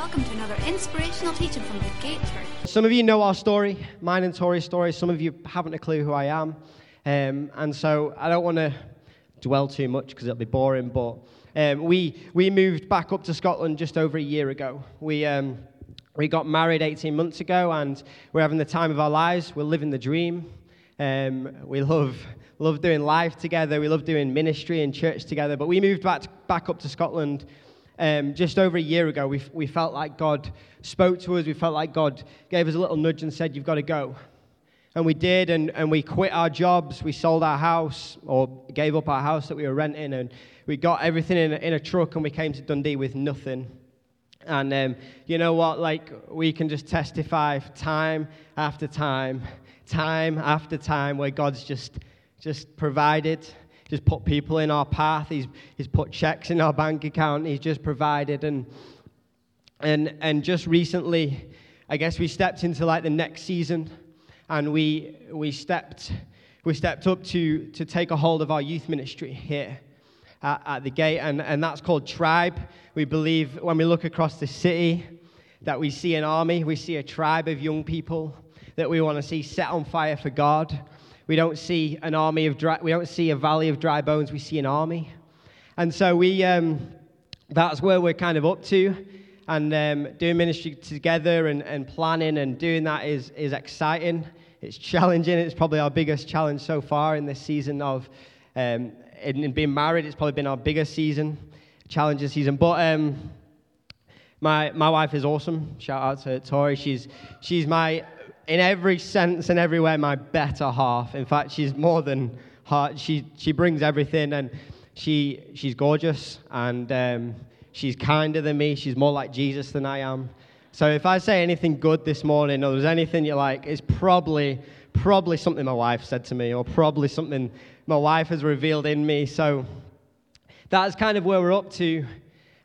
Welcome to another inspirational teaching from the Gate Church. Some of you know our story, mine and Tori's story. Some of you haven't a clue who I am. Um, and so I don't want to dwell too much because it'll be boring. But um, we, we moved back up to Scotland just over a year ago. We, um, we got married 18 months ago and we're having the time of our lives. We're living the dream. Um, we love, love doing life together. We love doing ministry and church together. But we moved back, back up to Scotland um, just over a year ago, we, we felt like God spoke to us. We felt like God gave us a little nudge and said, You've got to go. And we did, and, and we quit our jobs. We sold our house, or gave up our house that we were renting, and we got everything in a, in a truck, and we came to Dundee with nothing. And um, you know what? Like, we can just testify time after time, time after time, where God's just, just provided just put people in our path. He's, he's put checks in our bank account. He's just provided. And, and, and just recently, I guess we stepped into like the next season and we, we, stepped, we stepped up to, to take a hold of our youth ministry here at, at the gate. And, and that's called Tribe. We believe when we look across the city that we see an army, we see a tribe of young people that we want to see set on fire for God we don't see an army of dry, we don't see a valley of dry bones. We see an army, and so we um, that's where we're kind of up to, and um, doing ministry together and, and planning and doing that is is exciting. It's challenging. It's probably our biggest challenge so far in this season of um, in, in being married. It's probably been our biggest season, challenging season. But um, my my wife is awesome. Shout out to Tori. She's she's my in every sense and everywhere my better half. In fact, she's more than hard. She, she brings everything, and she, she's gorgeous, and um, she's kinder than me. She's more like Jesus than I am. So if I say anything good this morning, or there's anything you like, it's probably probably something my wife said to me, or probably something my wife has revealed in me. So that's kind of where we're up to.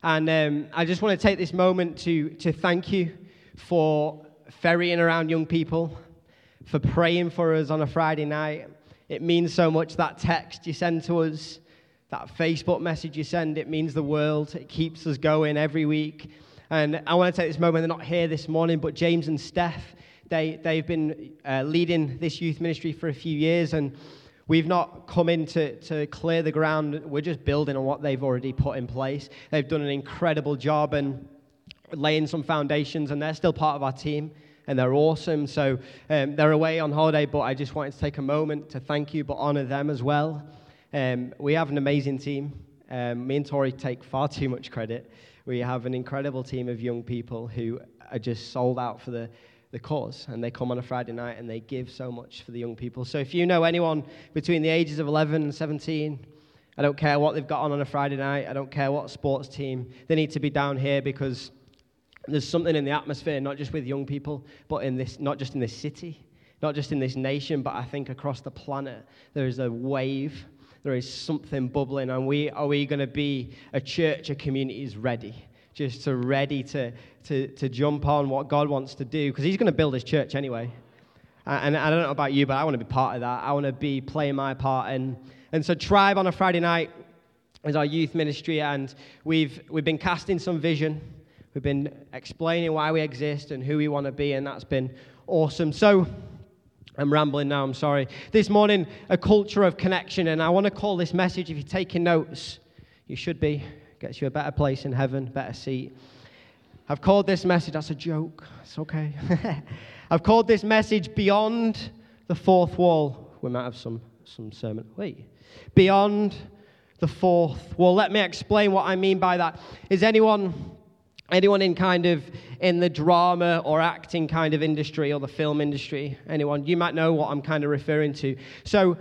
And um, I just want to take this moment to, to thank you for ferrying around young people, for praying for us on a Friday night. It means so much that text you send to us, that Facebook message you send, it means the world. It keeps us going every week. And I want to take this moment, they're not here this morning, but James and Steph, they, they've been uh, leading this youth ministry for a few years, and we've not come in to, to clear the ground. We're just building on what they've already put in place. They've done an incredible job, and laying some foundations, and they're still part of our team, and they're awesome. So um, they're away on holiday, but I just wanted to take a moment to thank you, but honor them as well. Um, we have an amazing team. Um, me and Tori take far too much credit. We have an incredible team of young people who are just sold out for the, the cause, and they come on a Friday night and they give so much for the young people. So if you know anyone between the ages of 11 and 17, I don't care what they've got on on a Friday night. I don't care what sports team. They need to be down here because there's something in the atmosphere, not just with young people, but in this, not just in this city, not just in this nation, but I think across the planet. There is a wave. There is something bubbling, and we are we going to be a church, a community is ready, just to ready to, to, to jump on what God wants to do, because He's going to build His church anyway. And I don't know about you, but I want to be part of that. I want to be playing my part. And, and so, Tribe on a Friday night is our youth ministry, and we've, we've been casting some vision We've been explaining why we exist and who we want to be, and that's been awesome. So, I'm rambling now, I'm sorry. This morning, a culture of connection, and I want to call this message, if you're taking notes, you should be, gets you a better place in heaven, better seat. I've called this message, that's a joke, it's okay. I've called this message Beyond the Fourth Wall. We might have some, some sermon. Wait. Beyond the Fourth Wall. Let me explain what I mean by that. Is anyone Anyone in kind of in the drama or acting kind of industry or the film industry? Anyone? You might know what I'm kind of referring to. So,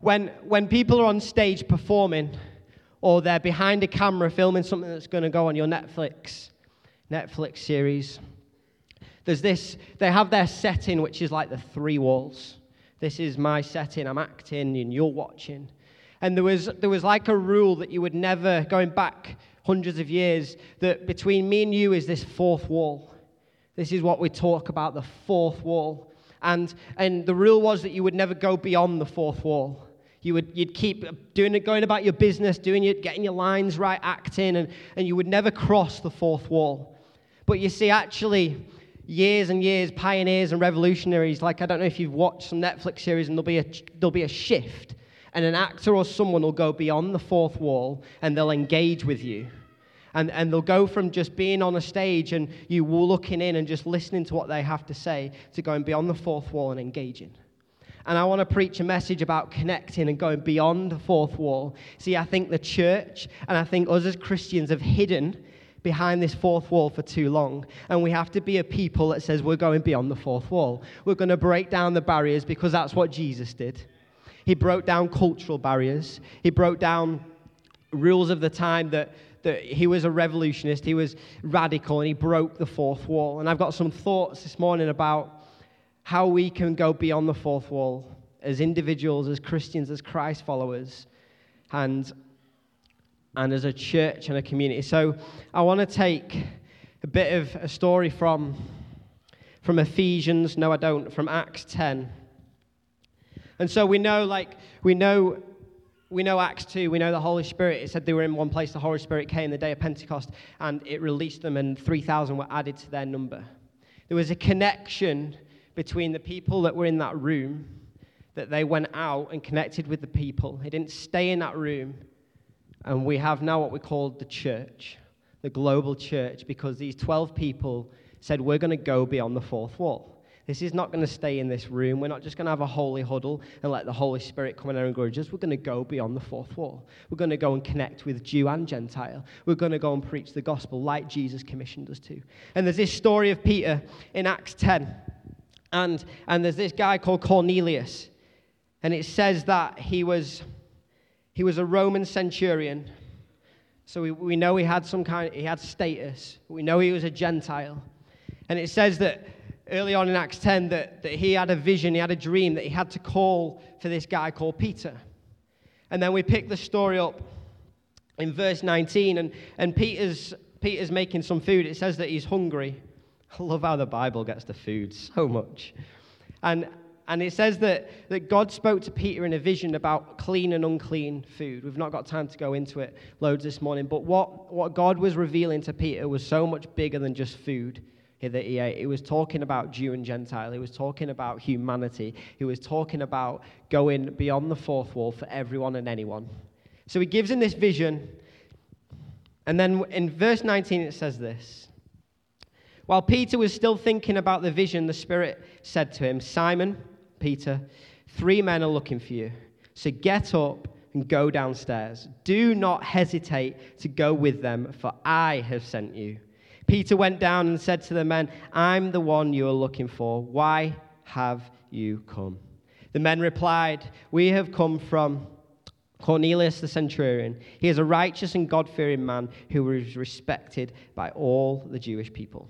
when when people are on stage performing, or they're behind a camera filming something that's going to go on your Netflix Netflix series, there's this. They have their setting, which is like the three walls. This is my setting. I'm acting, and you're watching. And there was there was like a rule that you would never going back hundreds of years, that between me and you is this fourth wall. This is what we talk about the fourth wall. And, and the rule was that you would never go beyond the fourth wall. You would, you'd keep doing it, going about your business, doing it, getting your lines right, acting, and, and you would never cross the fourth wall. But you see, actually, years and years, pioneers and revolutionaries, like I don't know if you've watched some Netflix series and there'll be a, there'll be a shift, and an actor or someone will go beyond the fourth wall and they'll engage with you. And, and they'll go from just being on a stage and you looking in and just listening to what they have to say to going beyond the fourth wall and engaging. And I want to preach a message about connecting and going beyond the fourth wall. See, I think the church and I think us as Christians have hidden behind this fourth wall for too long. And we have to be a people that says we're going beyond the fourth wall. We're going to break down the barriers because that's what Jesus did. He broke down cultural barriers, he broke down rules of the time that that he was a revolutionist, he was radical, and he broke the fourth wall. And I've got some thoughts this morning about how we can go beyond the fourth wall as individuals, as Christians, as Christ followers, and, and as a church and a community. So I want to take a bit of a story from, from Ephesians. No, I don't, from Acts 10. And so we know, like, we know we know Acts 2, we know the Holy Spirit. It said they were in one place, the Holy Spirit came the day of Pentecost, and it released them, and 3,000 were added to their number. There was a connection between the people that were in that room, that they went out and connected with the people. They didn't stay in that room. And we have now what we call the church, the global church, because these 12 people said, We're going to go beyond the fourth wall. This is not going to stay in this room. We're not just going to have a holy huddle and let the Holy Spirit come in and encourage us. We're going to go beyond the fourth wall. We're going to go and connect with Jew and Gentile. We're going to go and preach the gospel like Jesus commissioned us to. And there's this story of Peter in Acts 10. And, and there's this guy called Cornelius. And it says that he was, he was a Roman centurion. So we, we know he had some kind, he had status. We know he was a Gentile. And it says that early on in Acts 10 that, that he had a vision, he had a dream that he had to call for this guy called Peter. And then we pick the story up in verse 19, and, and Peter's, Peter's making some food. It says that he's hungry. I love how the Bible gets to food so much. And, and it says that, that God spoke to Peter in a vision about clean and unclean food. We've not got time to go into it loads this morning, but what, what God was revealing to Peter was so much bigger than just food he. It was talking about Jew and Gentile. It was talking about humanity. It was talking about going beyond the fourth wall for everyone and anyone. So he gives him this vision. And then in verse 19, it says this While Peter was still thinking about the vision, the Spirit said to him, Simon, Peter, three men are looking for you. So get up and go downstairs. Do not hesitate to go with them, for I have sent you. Peter went down and said to the men, I'm the one you are looking for. Why have you come? The men replied, We have come from Cornelius the centurion. He is a righteous and God fearing man who is respected by all the Jewish people.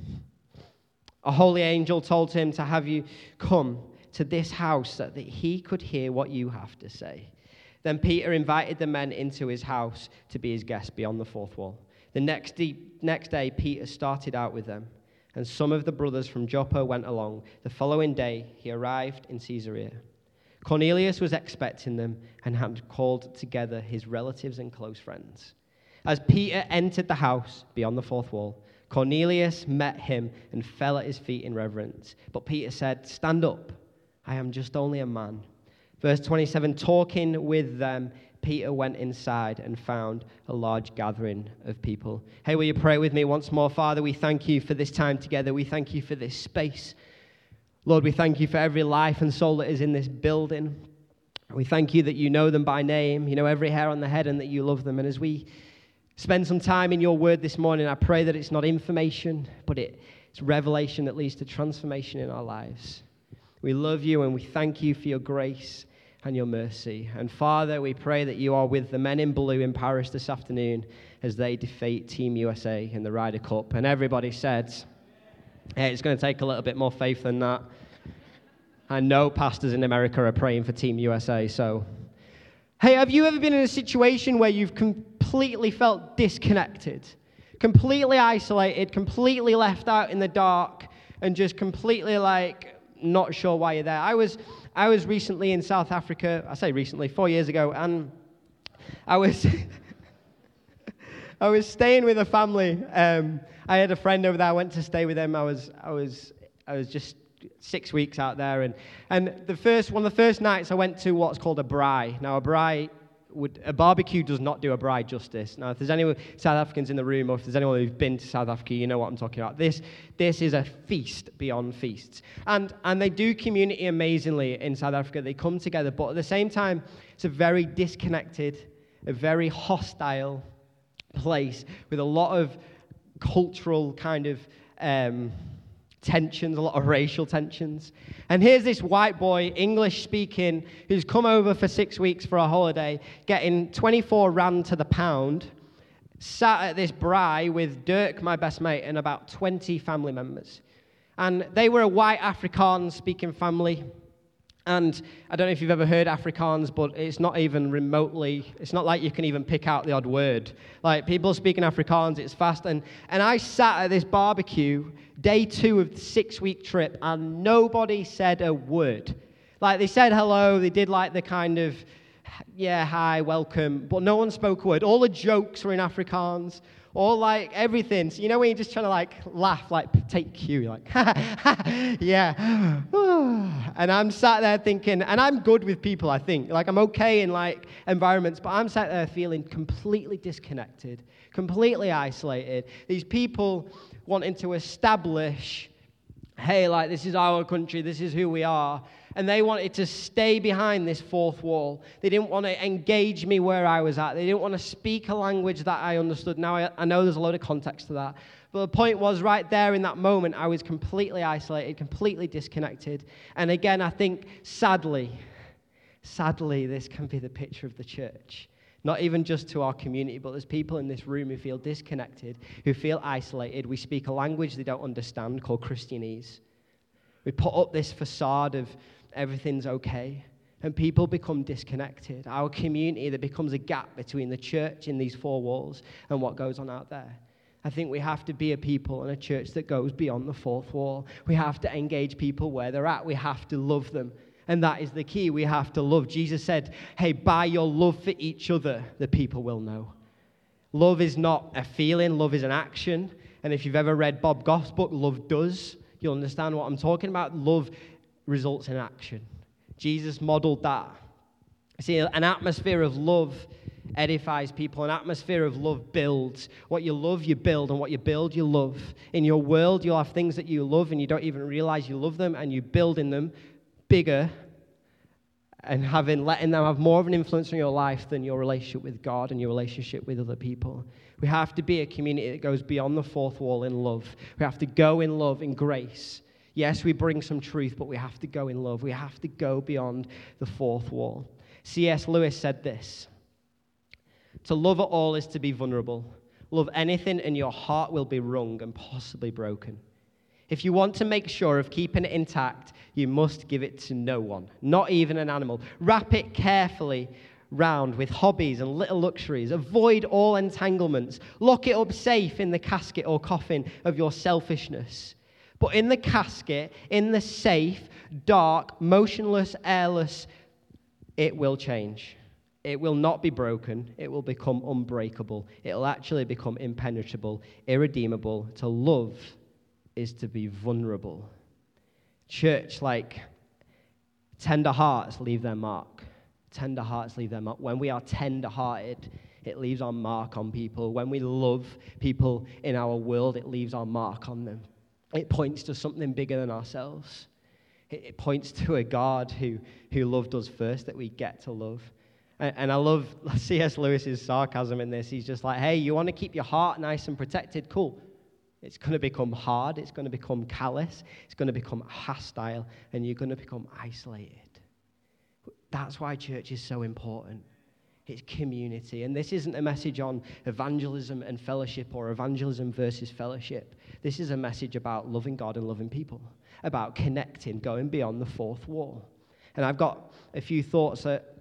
A holy angel told him to have you come to this house so that he could hear what you have to say. Then Peter invited the men into his house to be his guest beyond the fourth wall. The next day, next day, Peter started out with them, and some of the brothers from Joppa went along. The following day, he arrived in Caesarea. Cornelius was expecting them and had called together his relatives and close friends. As Peter entered the house beyond the fourth wall, Cornelius met him and fell at his feet in reverence. But Peter said, Stand up, I am just only a man. Verse 27 Talking with them, Peter went inside and found a large gathering of people. Hey, will you pray with me once more? Father, we thank you for this time together. We thank you for this space. Lord, we thank you for every life and soul that is in this building. We thank you that you know them by name, you know every hair on the head, and that you love them. And as we spend some time in your word this morning, I pray that it's not information, but it's revelation that leads to transformation in our lives. We love you and we thank you for your grace and your mercy. And Father, we pray that you are with the men in blue in Paris this afternoon as they defeat Team USA in the Ryder Cup. And everybody said, hey, it's going to take a little bit more faith than that. I know pastors in America are praying for Team USA, so. Hey, have you ever been in a situation where you've completely felt disconnected, completely isolated, completely left out in the dark, and just completely like not sure why you're there? I was I was recently in South Africa, I say recently, four years ago, and I was, I was staying with a family. Um, I had a friend over there. I went to stay with him. I was, I was, I was just six weeks out there, and and the first one of the first nights I went to what's called a braai. Now a braai would, a barbecue does not do a braai justice. Now, if there's any South Africans in the room, or if there's anyone who's been to South Africa, you know what I'm talking about. This, this is a feast beyond feasts. And, and they do community amazingly in South Africa. They come together, but at the same time, it's a very disconnected, a very hostile place with a lot of cultural kind of. Um, tensions, a lot of racial tensions. And here's this white boy, English speaking, who's come over for six weeks for a holiday, getting 24 rand to the pound, sat at this braai with Dirk, my best mate, and about 20 family members. And they were a white Afrikaans speaking family. And I don't know if you've ever heard Afrikaans, but it's not even remotely, it's not like you can even pick out the odd word. Like people speaking Afrikaans, it's fast. And, and I sat at this barbecue, day two of the six week trip, and nobody said a word. Like they said hello, they did like the kind of, yeah, hi, welcome, but no one spoke a word. All the jokes were in Afrikaans all like everything. So, you know, when you're just trying to like laugh, like take cue, like, yeah. and I'm sat there thinking, and I'm good with people, I think. Like, I'm okay in like environments, but I'm sat there feeling completely disconnected, completely isolated. These people wanting to establish, hey, like, this is our country, this is who we are and they wanted to stay behind this fourth wall. They didn't want to engage me where I was at. They didn't want to speak a language that I understood. Now, I, I know there's a lot of context to that. But the point was, right there in that moment, I was completely isolated, completely disconnected. And again, I think sadly, sadly, this can be the picture of the church. Not even just to our community, but there's people in this room who feel disconnected, who feel isolated. We speak a language they don't understand called Christianese. We put up this facade of everything's okay. And people become disconnected. Our community, there becomes a gap between the church in these four walls and what goes on out there. I think we have to be a people and a church that goes beyond the fourth wall. We have to engage people where they're at. We have to love them. And that is the key. We have to love. Jesus said, Hey, by your love for each other, the people will know. Love is not a feeling, love is an action. And if you've ever read Bob Goff's book, Love Does, you'll understand what I'm talking about. Love results in action. Jesus modeled that. See, an atmosphere of love edifies people. An atmosphere of love builds. What you love, you build, and what you build, you love. In your world, you'll have things that you love and you don't even realize you love them, and you build in them bigger and having letting them have more of an influence on your life than your relationship with God and your relationship with other people. We have to be a community that goes beyond the fourth wall in love. We have to go in love, in grace, Yes, we bring some truth, but we have to go in love. We have to go beyond the fourth wall. C.S. Lewis said this To love at all is to be vulnerable. Love anything, and your heart will be wrung and possibly broken. If you want to make sure of keeping it intact, you must give it to no one, not even an animal. Wrap it carefully round with hobbies and little luxuries. Avoid all entanglements. Lock it up safe in the casket or coffin of your selfishness. But in the casket, in the safe, dark, motionless, airless, it will change. It will not be broken. It will become unbreakable. It will actually become impenetrable, irredeemable. To love is to be vulnerable. Church, like tender hearts, leave their mark. Tender hearts leave their mark. When we are tender hearted, it leaves our mark on people. When we love people in our world, it leaves our mark on them. It points to something bigger than ourselves. It, it points to a God who, who loved us first, that we get to love. And, and I love C.S. Lewis's sarcasm in this. He's just like, hey, you want to keep your heart nice and protected? Cool. It's going to become hard. It's going to become callous. It's going to become hostile. And you're going to become isolated. That's why church is so important. It's community. And this isn't a message on evangelism and fellowship or evangelism versus fellowship. This is a message about loving God and loving people, about connecting, going beyond the fourth wall. And I've got a few thoughts that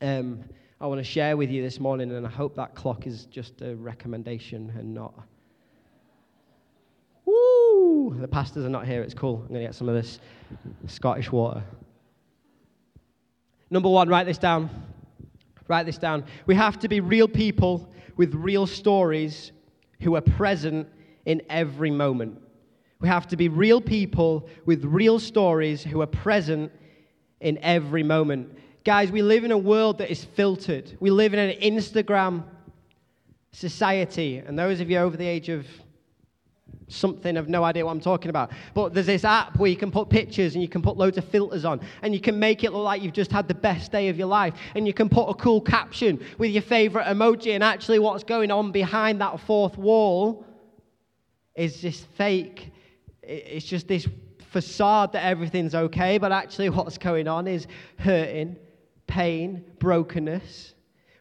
um, I want to share with you this morning, and I hope that clock is just a recommendation and not. Woo! The pastors are not here. It's cool. I'm going to get some of this Scottish water. Number one, write this down. Write this down. We have to be real people with real stories who are present in every moment. We have to be real people with real stories who are present in every moment. Guys, we live in a world that is filtered. We live in an Instagram society. And those of you over the age of something, have no idea what I'm talking about. But there's this app where you can put pictures and you can put loads of filters on, and you can make it look like you've just had the best day of your life. And you can put a cool caption with your favorite emoji, and actually, what's going on behind that fourth wall is this fake it's just this facade that everything's okay, but actually, what's going on is hurting, pain, brokenness.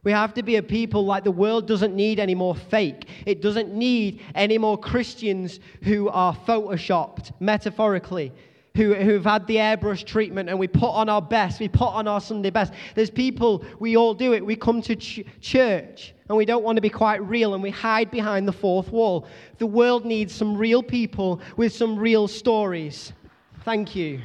We have to be a people like the world doesn't need any more fake. It doesn't need any more Christians who are photoshopped, metaphorically, who, who've had the airbrush treatment and we put on our best, we put on our Sunday best. There's people, we all do it. We come to ch- church and we don't want to be quite real and we hide behind the fourth wall. The world needs some real people with some real stories. Thank you.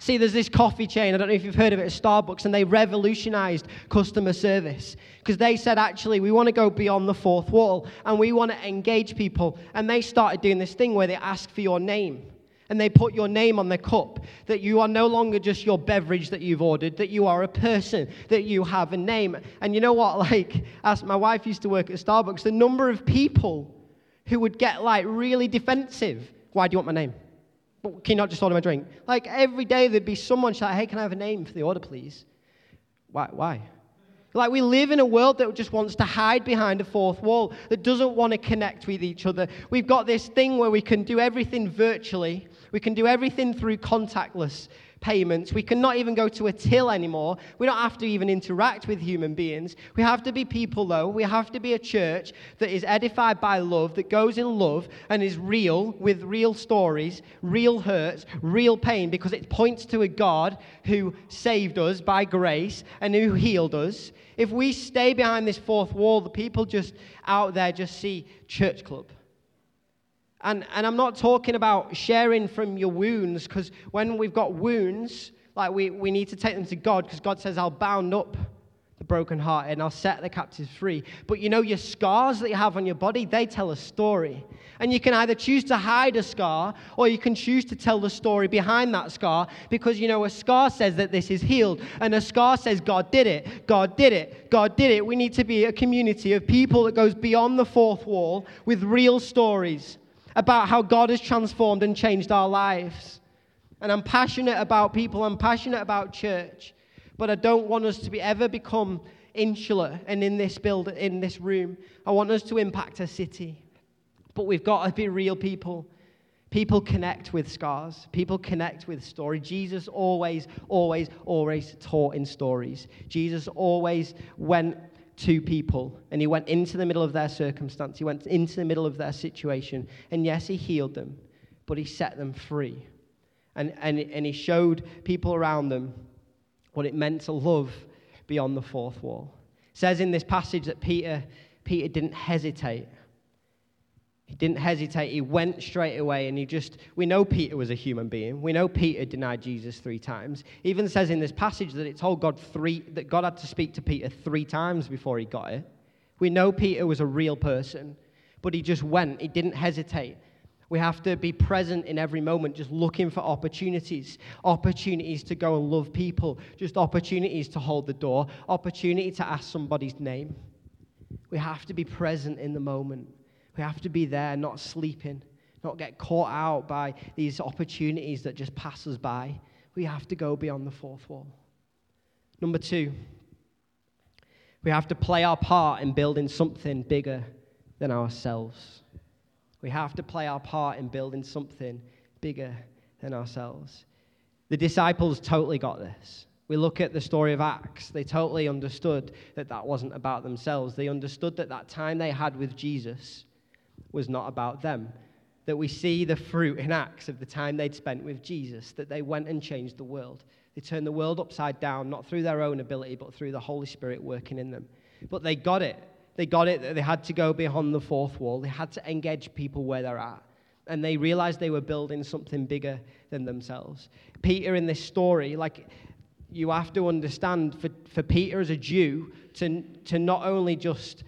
See, there's this coffee chain, I don't know if you've heard of it, Starbucks, and they revolutionized customer service because they said, actually, we want to go beyond the fourth wall and we want to engage people. And they started doing this thing where they ask for your name and they put your name on the cup, that you are no longer just your beverage that you've ordered, that you are a person, that you have a name. And you know what? Like, as my wife used to work at Starbucks, the number of people who would get like really defensive. Why do you want my name? Can you not just order my drink? Like every day there'd be someone shout, hey, can I have a name for the order, please? Why? Why? Like, we live in a world that just wants to hide behind a fourth wall, that doesn't want to connect with each other. We've got this thing where we can do everything virtually, we can do everything through contactless payments. We cannot even go to a till anymore. We don't have to even interact with human beings. We have to be people, though. We have to be a church that is edified by love, that goes in love and is real with real stories, real hurts, real pain, because it points to a God who saved us by grace and who healed us. If we stay behind this fourth wall, the people just out there just see church club and, and I'm not talking about sharing from your wounds, because when we've got wounds, like we, we need to take them to God, because God says, I'll bound up the broken heart and I'll set the captives free. But you know, your scars that you have on your body, they tell a story. And you can either choose to hide a scar or you can choose to tell the story behind that scar because you know, a scar says that this is healed and a scar says God did it, God did it, God did it. We need to be a community of people that goes beyond the fourth wall with real stories about how God has transformed and changed our lives. And I'm passionate about people, I'm passionate about church, but I don't want us to be ever become insular and in this build in this room. I want us to impact a city. But we've got to be real people. People connect with scars. People connect with story. Jesus always, always, always taught in stories. Jesus always went to people and he went into the middle of their circumstance. He went into the middle of their situation. And yes, he healed them, but he set them free. And, and, and he showed people around them what it meant to love beyond the fourth wall. It says in this passage that Peter, Peter didn't hesitate he didn't hesitate. He went straight away and he just, we know Peter was a human being. We know Peter denied Jesus three times. It even says in this passage that it told God three, that God had to speak to Peter three times before he got it. We know Peter was a real person, but he just went. He didn't hesitate. We have to be present in every moment, just looking for opportunities. Opportunities to go and love people, just opportunities to hold the door, opportunity to ask somebody's name. We have to be present in the moment. We have to be there, not sleeping, not get caught out by these opportunities that just pass us by. We have to go beyond the fourth wall. Number two, we have to play our part in building something bigger than ourselves. We have to play our part in building something bigger than ourselves. The disciples totally got this. We look at the story of Acts, they totally understood that that wasn't about themselves. They understood that that time they had with Jesus was not about them. That we see the fruit in Acts of the time they'd spent with Jesus, that they went and changed the world. They turned the world upside down, not through their own ability, but through the Holy Spirit working in them. But they got it. They got it that they had to go beyond the fourth wall. They had to engage people where they're at. And they realized they were building something bigger than themselves. Peter, in this story, like you have to understand for, for Peter as a Jew to, to not only just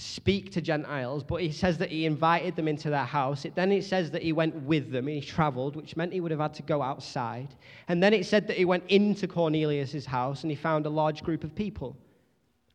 speak to Gentiles, but he says that he invited them into their house. It, then it says that he went with them and he traveled, which meant he would have had to go outside. And then it said that he went into Cornelius's house and he found a large group of people.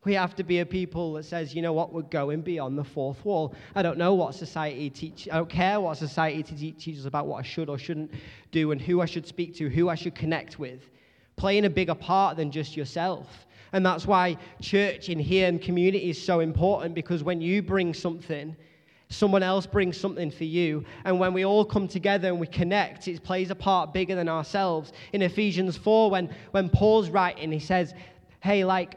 We have to be a people that says, you know what, we're going beyond the fourth wall. I don't know what society teach. I don't care what society teaches about what I should or shouldn't do and who I should speak to, who I should connect with. Playing a bigger part than just yourself. And that's why church in here and community is so important because when you bring something, someone else brings something for you. And when we all come together and we connect, it plays a part bigger than ourselves. In Ephesians 4, when, when Paul's writing, he says, hey, like,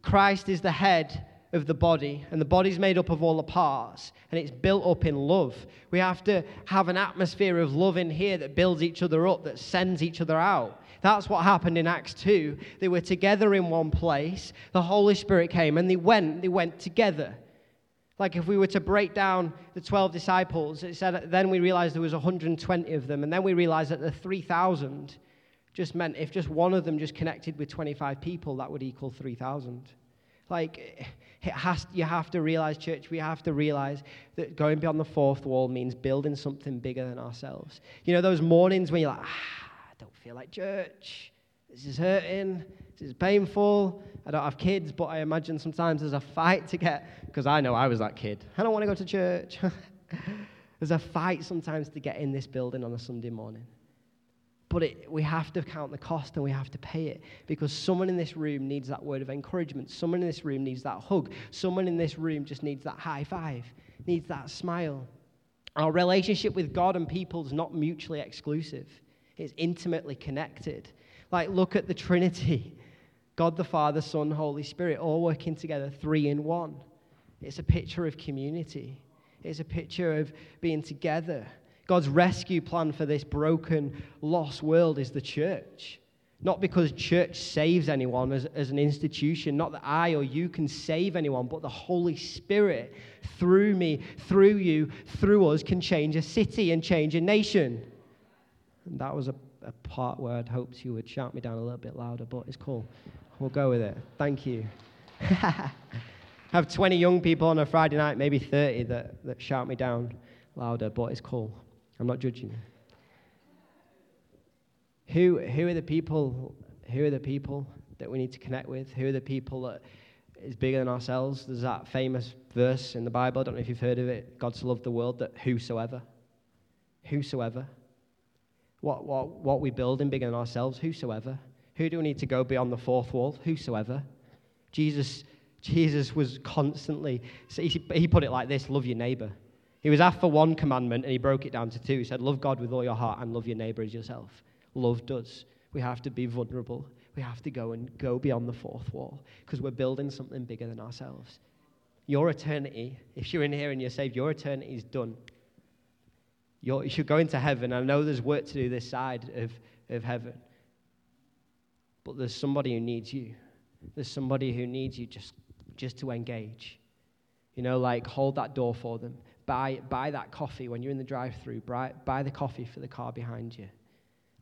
Christ is the head of the body, and the body's made up of all the parts, and it's built up in love. We have to have an atmosphere of love in here that builds each other up, that sends each other out. That's what happened in Acts 2. They were together in one place. The Holy Spirit came and they went, they went together. Like if we were to break down the 12 disciples, it said then we realized there was 120 of them, and then we realized that the 3,000 just meant if just one of them just connected with 25 people, that would equal 3,000. Like, it has, you have to realize, church, we have to realize that going beyond the fourth wall means building something bigger than ourselves. You know, those mornings when you're like, ah, don't feel like church. This is hurting. This is painful. I don't have kids, but I imagine sometimes there's a fight to get, because I know I was that kid. I don't want to go to church. there's a fight sometimes to get in this building on a Sunday morning. But it, we have to count the cost and we have to pay it because someone in this room needs that word of encouragement. Someone in this room needs that hug. Someone in this room just needs that high five, needs that smile. Our relationship with God and people is not mutually exclusive, it's intimately connected. Like, look at the Trinity God the Father, Son, Holy Spirit, all working together, three in one. It's a picture of community, it's a picture of being together. God's rescue plan for this broken, lost world is the church. Not because church saves anyone as, as an institution, not that I or you can save anyone, but the Holy Spirit through me, through you, through us can change a city and change a nation. And that was a, a part where I'd hoped you would shout me down a little bit louder, but it's cool. We'll go with it. Thank you. Have 20 young people on a Friday night, maybe 30, that, that shout me down louder, but it's cool. I'm not judging you. Who, who are the people? Who are the people that we need to connect with? Who are the people that is bigger than ourselves? There's that famous verse in the Bible. I don't know if you've heard of it. God so loved the world that whosoever, whosoever, what what what we building bigger than ourselves? Whosoever. Who do we need to go beyond the fourth wall? Whosoever. Jesus Jesus was constantly. He put it like this: love your neighbor. He was after one commandment and he broke it down to two. He said, Love God with all your heart and love your neighbor as yourself. Love does. We have to be vulnerable. We have to go and go beyond the fourth wall because we're building something bigger than ourselves. Your eternity, if you're in here and you're saved, your eternity is done. You're, you should go into heaven. I know there's work to do this side of, of heaven, but there's somebody who needs you. There's somebody who needs you just, just to engage. You know, like hold that door for them buy, buy that coffee when you're in the drive through, buy, buy the coffee for the car behind you.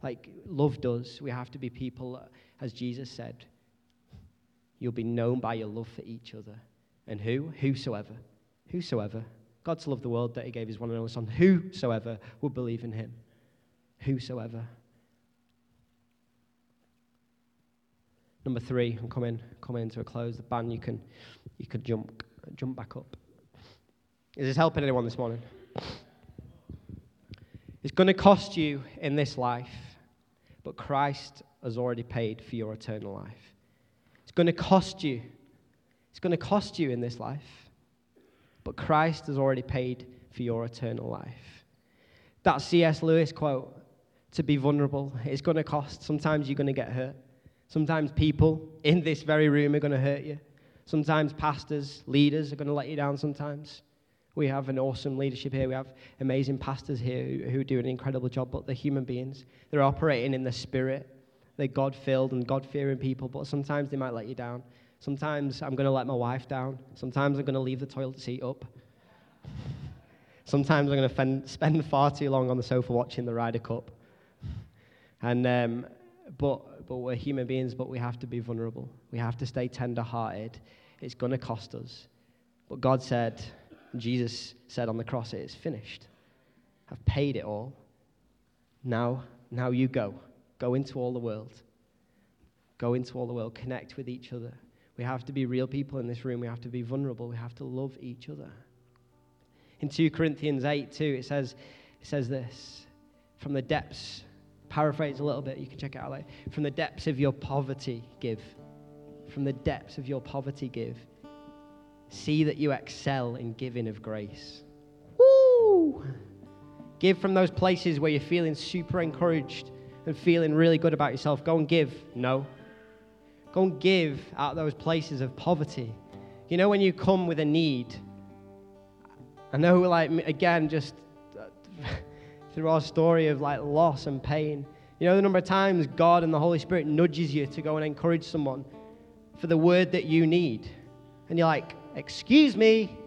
Like love does. We have to be people, uh, as Jesus said, you'll be known by your love for each other. And who? Whosoever. Whosoever. God so loved the world that he gave his one and only Son. Whosoever would believe in him. Whosoever. Number three, I'm coming, coming to a close. The band, you can, you can jump, jump back up. Is this helping anyone this morning? It's going to cost you in this life, but Christ has already paid for your eternal life. It's going to cost you. It's going to cost you in this life, but Christ has already paid for your eternal life. That C.S. Lewis quote, to be vulnerable, it's going to cost. Sometimes you're going to get hurt. Sometimes people in this very room are going to hurt you. Sometimes pastors, leaders are going to let you down sometimes. We have an awesome leadership here. We have amazing pastors here who, who do an incredible job, but they're human beings. They're operating in the spirit. They're God filled and God fearing people, but sometimes they might let you down. Sometimes I'm going to let my wife down. Sometimes I'm going to leave the toilet seat up. Sometimes I'm going to spend far too long on the sofa watching the Ryder Cup. And, um, but, but, we're human beings, but we have to be vulnerable. We have to stay tender hearted. It's going to cost us. But God said, Jesus said on the cross, it is finished. I've paid it all. Now, now you go. Go into all the world. Go into all the world. Connect with each other. We have to be real people in this room. We have to be vulnerable. We have to love each other. In 2 Corinthians 8, 2, it says, it says this From the depths, paraphrase a little bit, you can check it out later. From the depths of your poverty, give. From the depths of your poverty, give. See that you excel in giving of grace. Woo! Give from those places where you're feeling super encouraged and feeling really good about yourself. Go and give. No. Go and give out those places of poverty. You know, when you come with a need, I know, like, again, just uh, through our story of like loss and pain, you know, the number of times God and the Holy Spirit nudges you to go and encourage someone for the word that you need. And you're like, Excuse me.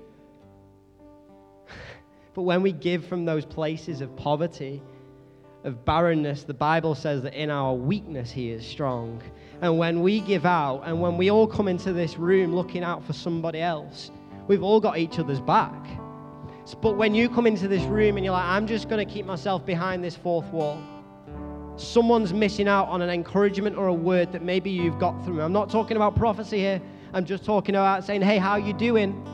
but when we give from those places of poverty, of barrenness, the Bible says that in our weakness, He is strong. And when we give out, and when we all come into this room looking out for somebody else, we've all got each other's back. But when you come into this room and you're like, I'm just going to keep myself behind this fourth wall, someone's missing out on an encouragement or a word that maybe you've got through. I'm not talking about prophecy here. I'm just talking about saying, hey, how you doing?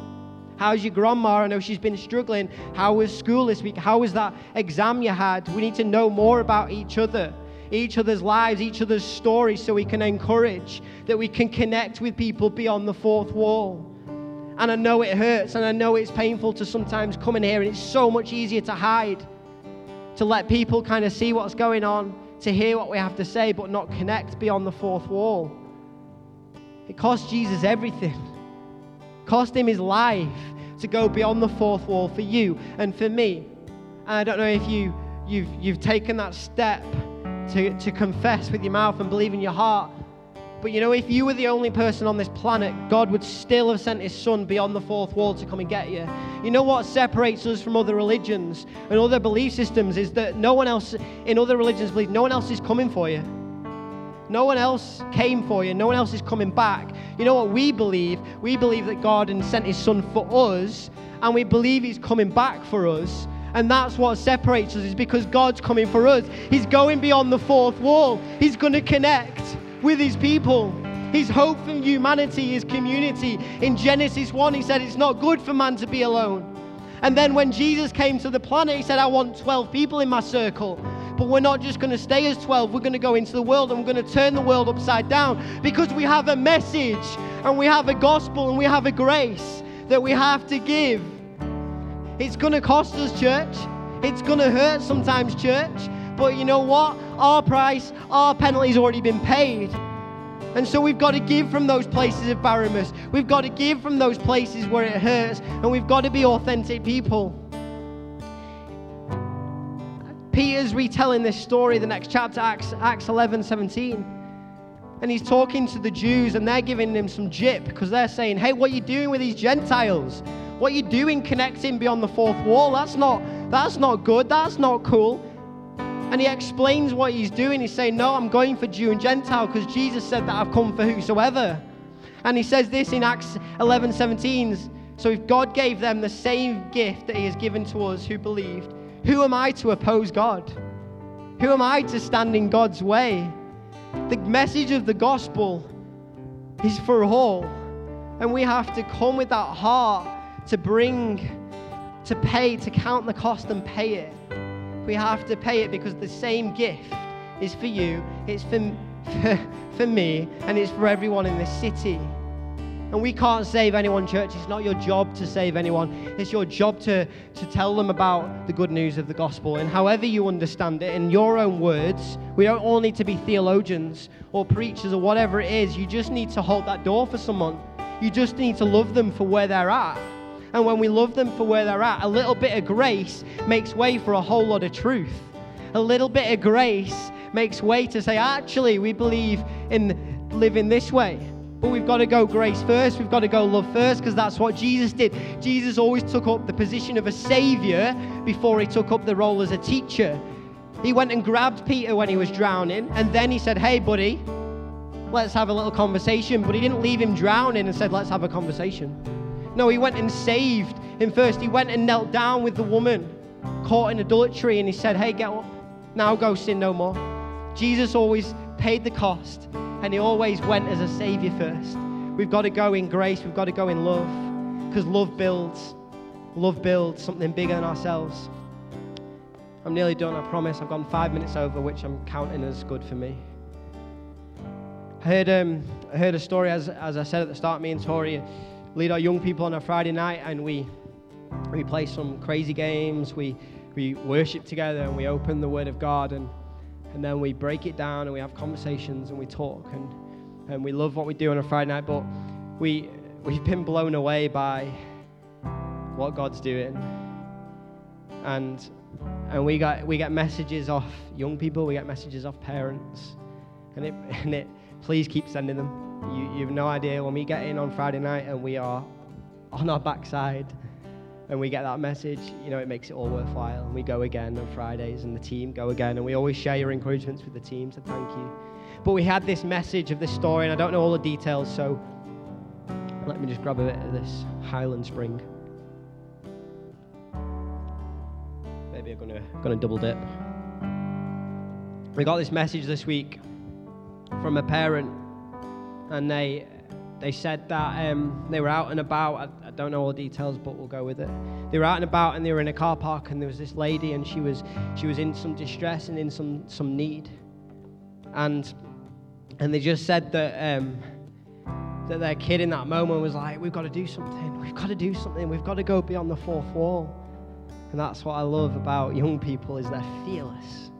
How's your grandma? I know she's been struggling. How was school this week? How was that exam you had? We need to know more about each other, each other's lives, each other's stories, so we can encourage, that we can connect with people beyond the fourth wall. And I know it hurts and I know it's painful to sometimes come in here, and it's so much easier to hide, to let people kind of see what's going on, to hear what we have to say, but not connect beyond the fourth wall. It cost Jesus everything. It cost him his life to go beyond the fourth wall for you and for me. And I don't know if you, you've, you've taken that step to, to confess with your mouth and believe in your heart. But you know, if you were the only person on this planet, God would still have sent his son beyond the fourth wall to come and get you. You know what separates us from other religions and other belief systems is that no one else in other religions believes no one else is coming for you. No one else came for you. No one else is coming back. You know what we believe? We believe that God sent his son for us, and we believe he's coming back for us. And that's what separates us, is because God's coming for us. He's going beyond the fourth wall. He's going to connect with his people. His hope for humanity is community. In Genesis 1, he said, It's not good for man to be alone. And then when Jesus came to the planet, he said, I want 12 people in my circle. But we're not just going to stay as 12, we're going to go into the world and we're going to turn the world upside down because we have a message and we have a gospel and we have a grace that we have to give. It's going to cost us, church. It's going to hurt sometimes, church. But you know what? Our price, our penalty's already been paid. And so we've got to give from those places of barrenness. We've got to give from those places where it hurts. And we've got to be authentic people. Peter's retelling this story, the next chapter, Acts, Acts 11 17. And he's talking to the Jews, and they're giving him some jip because they're saying, Hey, what are you doing with these Gentiles? What you doing connecting beyond the fourth wall? That's not, that's not good. That's not cool. And he explains what he's doing. He's saying, No, I'm going for Jew and Gentile because Jesus said that I've come for whosoever. And he says this in Acts 11 17. So if God gave them the same gift that he has given to us who believed, who am I to oppose God? Who am I to stand in God's way? The message of the gospel is for all. And we have to come with that heart to bring, to pay, to count the cost and pay it. We have to pay it because the same gift is for you, it's for, for, for me, and it's for everyone in this city. And we can't save anyone, church. It's not your job to save anyone. It's your job to, to tell them about the good news of the gospel. And however you understand it, in your own words, we don't all need to be theologians or preachers or whatever it is. You just need to hold that door for someone. You just need to love them for where they're at. And when we love them for where they're at, a little bit of grace makes way for a whole lot of truth. A little bit of grace makes way to say, actually, we believe in living this way. But we've got to go grace first. We've got to go love first because that's what Jesus did. Jesus always took up the position of a savior before he took up the role as a teacher. He went and grabbed Peter when he was drowning, and then he said, Hey, buddy, let's have a little conversation. But he didn't leave him drowning and said, let's have a conversation. No, he went and saved him first. He went and knelt down with the woman caught in adultery and he said, hey, get up. Now go sin no more. Jesus always paid the cost and he always went as a savior first. We've got to go in grace, we've got to go in love because love builds. Love builds something bigger than ourselves. I'm nearly done, I promise. I've gone five minutes over, which I'm counting as good for me. I heard, um, I heard a story, as, as I said at the start, me and Tori lead our young people on a Friday night, and we, we play some crazy games. We, we worship together, and we open the Word of God, and, and then we break it down, and we have conversations, and we talk, and, and we love what we do on a Friday night, but we, we've been blown away by what God's doing. And and we got we get messages off young people, we get messages off parents, and it and it please keep sending them. You you have no idea when we get in on Friday night and we are on our backside and we get that message, you know, it makes it all worthwhile. And we go again on Fridays and the team go again and we always share your encouragements with the team, so thank you. But we had this message of this story and I don't know all the details, so let me just grab a bit of this Highland Spring. Maybe I'm gonna gonna double dip. We got this message this week from a parent, and they they said that um, they were out and about. I, I, don't know all the details, but we'll go with it. They were out and about, and they were in a car park, and there was this lady, and she was she was in some distress and in some some need, and and they just said that. Um, that their kid in that moment was like, We've got to do something. We've got to do something. We've got to go beyond the fourth wall. And that's what I love about young people is they're fearless.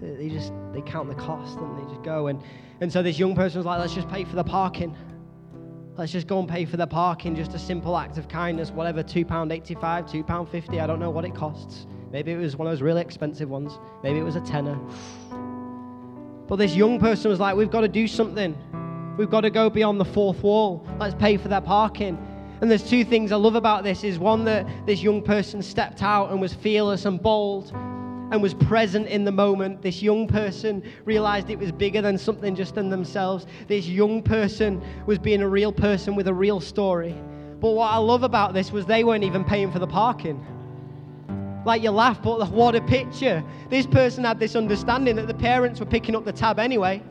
They just they count the cost and they just go and and so this young person was like, let's just pay for the parking. Let's just go and pay for the parking, just a simple act of kindness, whatever, £2.85, £2.50, I don't know what it costs. Maybe it was one of those really expensive ones. Maybe it was a tenner. But this young person was like, we've got to do something. We've got to go beyond the fourth wall. Let's pay for that parking. And there's two things I love about this is one that this young person stepped out and was fearless and bold and was present in the moment. This young person realized it was bigger than something just in themselves. This young person was being a real person with a real story. But what I love about this was they weren't even paying for the parking. Like you laugh, but what a picture. This person had this understanding that the parents were picking up the tab anyway.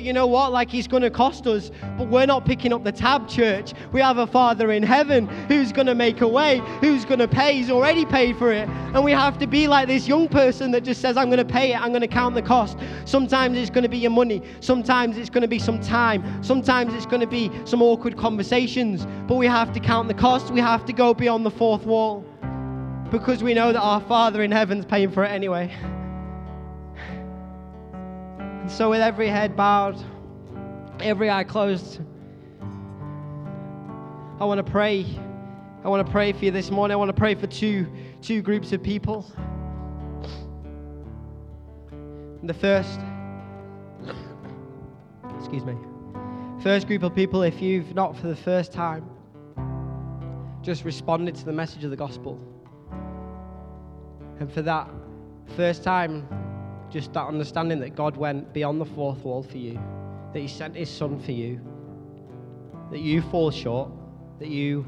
You know what? Like, He's going to cost us. But we're not picking up the tab, church. We have a Father in heaven who's going to make a way, who's going to pay. He's already paid for it. And we have to be like this young person that just says, I'm going to pay it, I'm going to count the cost. Sometimes it's going to be your money, sometimes it's going to be some time, sometimes it's going to be some awkward conversations. But we have to count the cost, we have to go beyond the fourth wall because we know that our Father in heaven's paying for it anyway. And so, with every head bowed, every eye closed, I want to pray. I want to pray for you this morning. I want to pray for two, two groups of people. The first, excuse me, first group of people, if you've not for the first time just responded to the message of the gospel, and for that first time, just that understanding that God went beyond the fourth wall for you, that He sent His Son for you, that you fall short, that you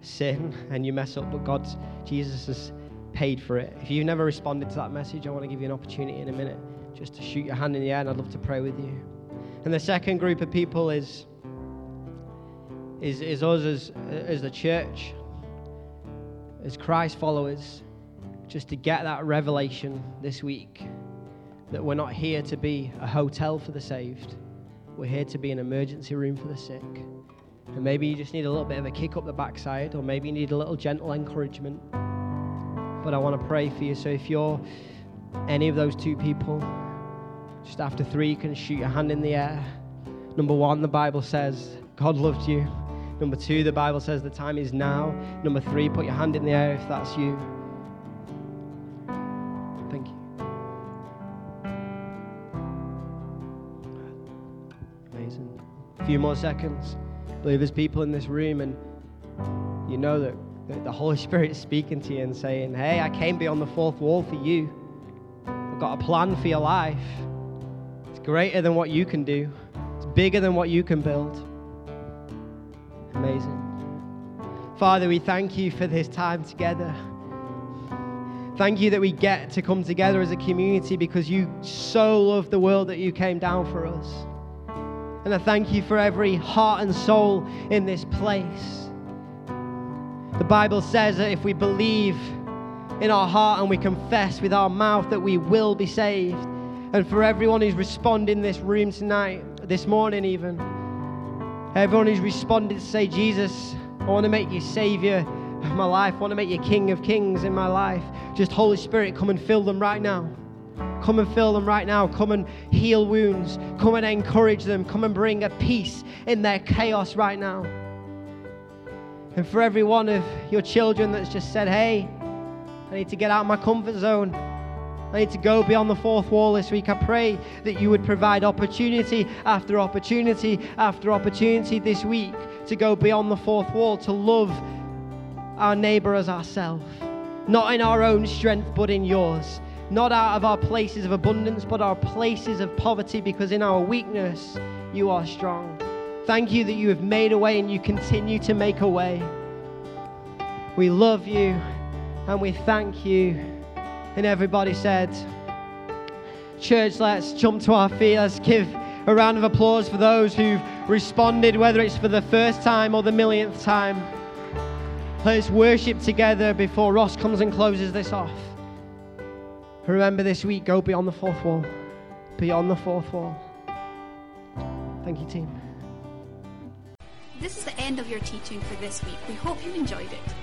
sin and you mess up, but God, Jesus has paid for it. If you've never responded to that message, I want to give you an opportunity in a minute just to shoot your hand in the air, and I'd love to pray with you. And the second group of people is is, is us as, as the church, as Christ followers, just to get that revelation this week that we're not here to be a hotel for the saved. We're here to be an emergency room for the sick. And maybe you just need a little bit of a kick up the backside, or maybe you need a little gentle encouragement. But I want to pray for you. So if you're any of those two people, just after three, you can shoot your hand in the air. Number one, the Bible says God loved you. Number two, the Bible says the time is now. Number three, put your hand in the air if that's you. Few more seconds. I believe there's people in this room, and you know that, that the Holy Spirit is speaking to you and saying, Hey, I came beyond the fourth wall for you. I've got a plan for your life. It's greater than what you can do, it's bigger than what you can build. Amazing. Father, we thank you for this time together. Thank you that we get to come together as a community because you so love the world that you came down for us. And I thank you for every heart and soul in this place. The Bible says that if we believe in our heart and we confess with our mouth that we will be saved. And for everyone who's responded in this room tonight, this morning even, everyone who's responded to say, Jesus, I want to make you Savior of my life. I want to make you King of Kings in my life. Just Holy Spirit, come and fill them right now. Come and fill them right now. Come and heal wounds. Come and encourage them. Come and bring a peace in their chaos right now. And for every one of your children that's just said, hey, I need to get out of my comfort zone. I need to go beyond the fourth wall this week. I pray that you would provide opportunity after opportunity after opportunity this week to go beyond the fourth wall, to love our neighbor as ourselves. Not in our own strength, but in yours. Not out of our places of abundance, but our places of poverty, because in our weakness, you are strong. Thank you that you have made a way and you continue to make a way. We love you and we thank you. And everybody said, Church, let's jump to our feet. Let's give a round of applause for those who've responded, whether it's for the first time or the millionth time. Let's worship together before Ross comes and closes this off. Remember this week, go beyond the fourth wall. Beyond the fourth wall. Thank you, team. This is the end of your teaching for this week. We hope you enjoyed it.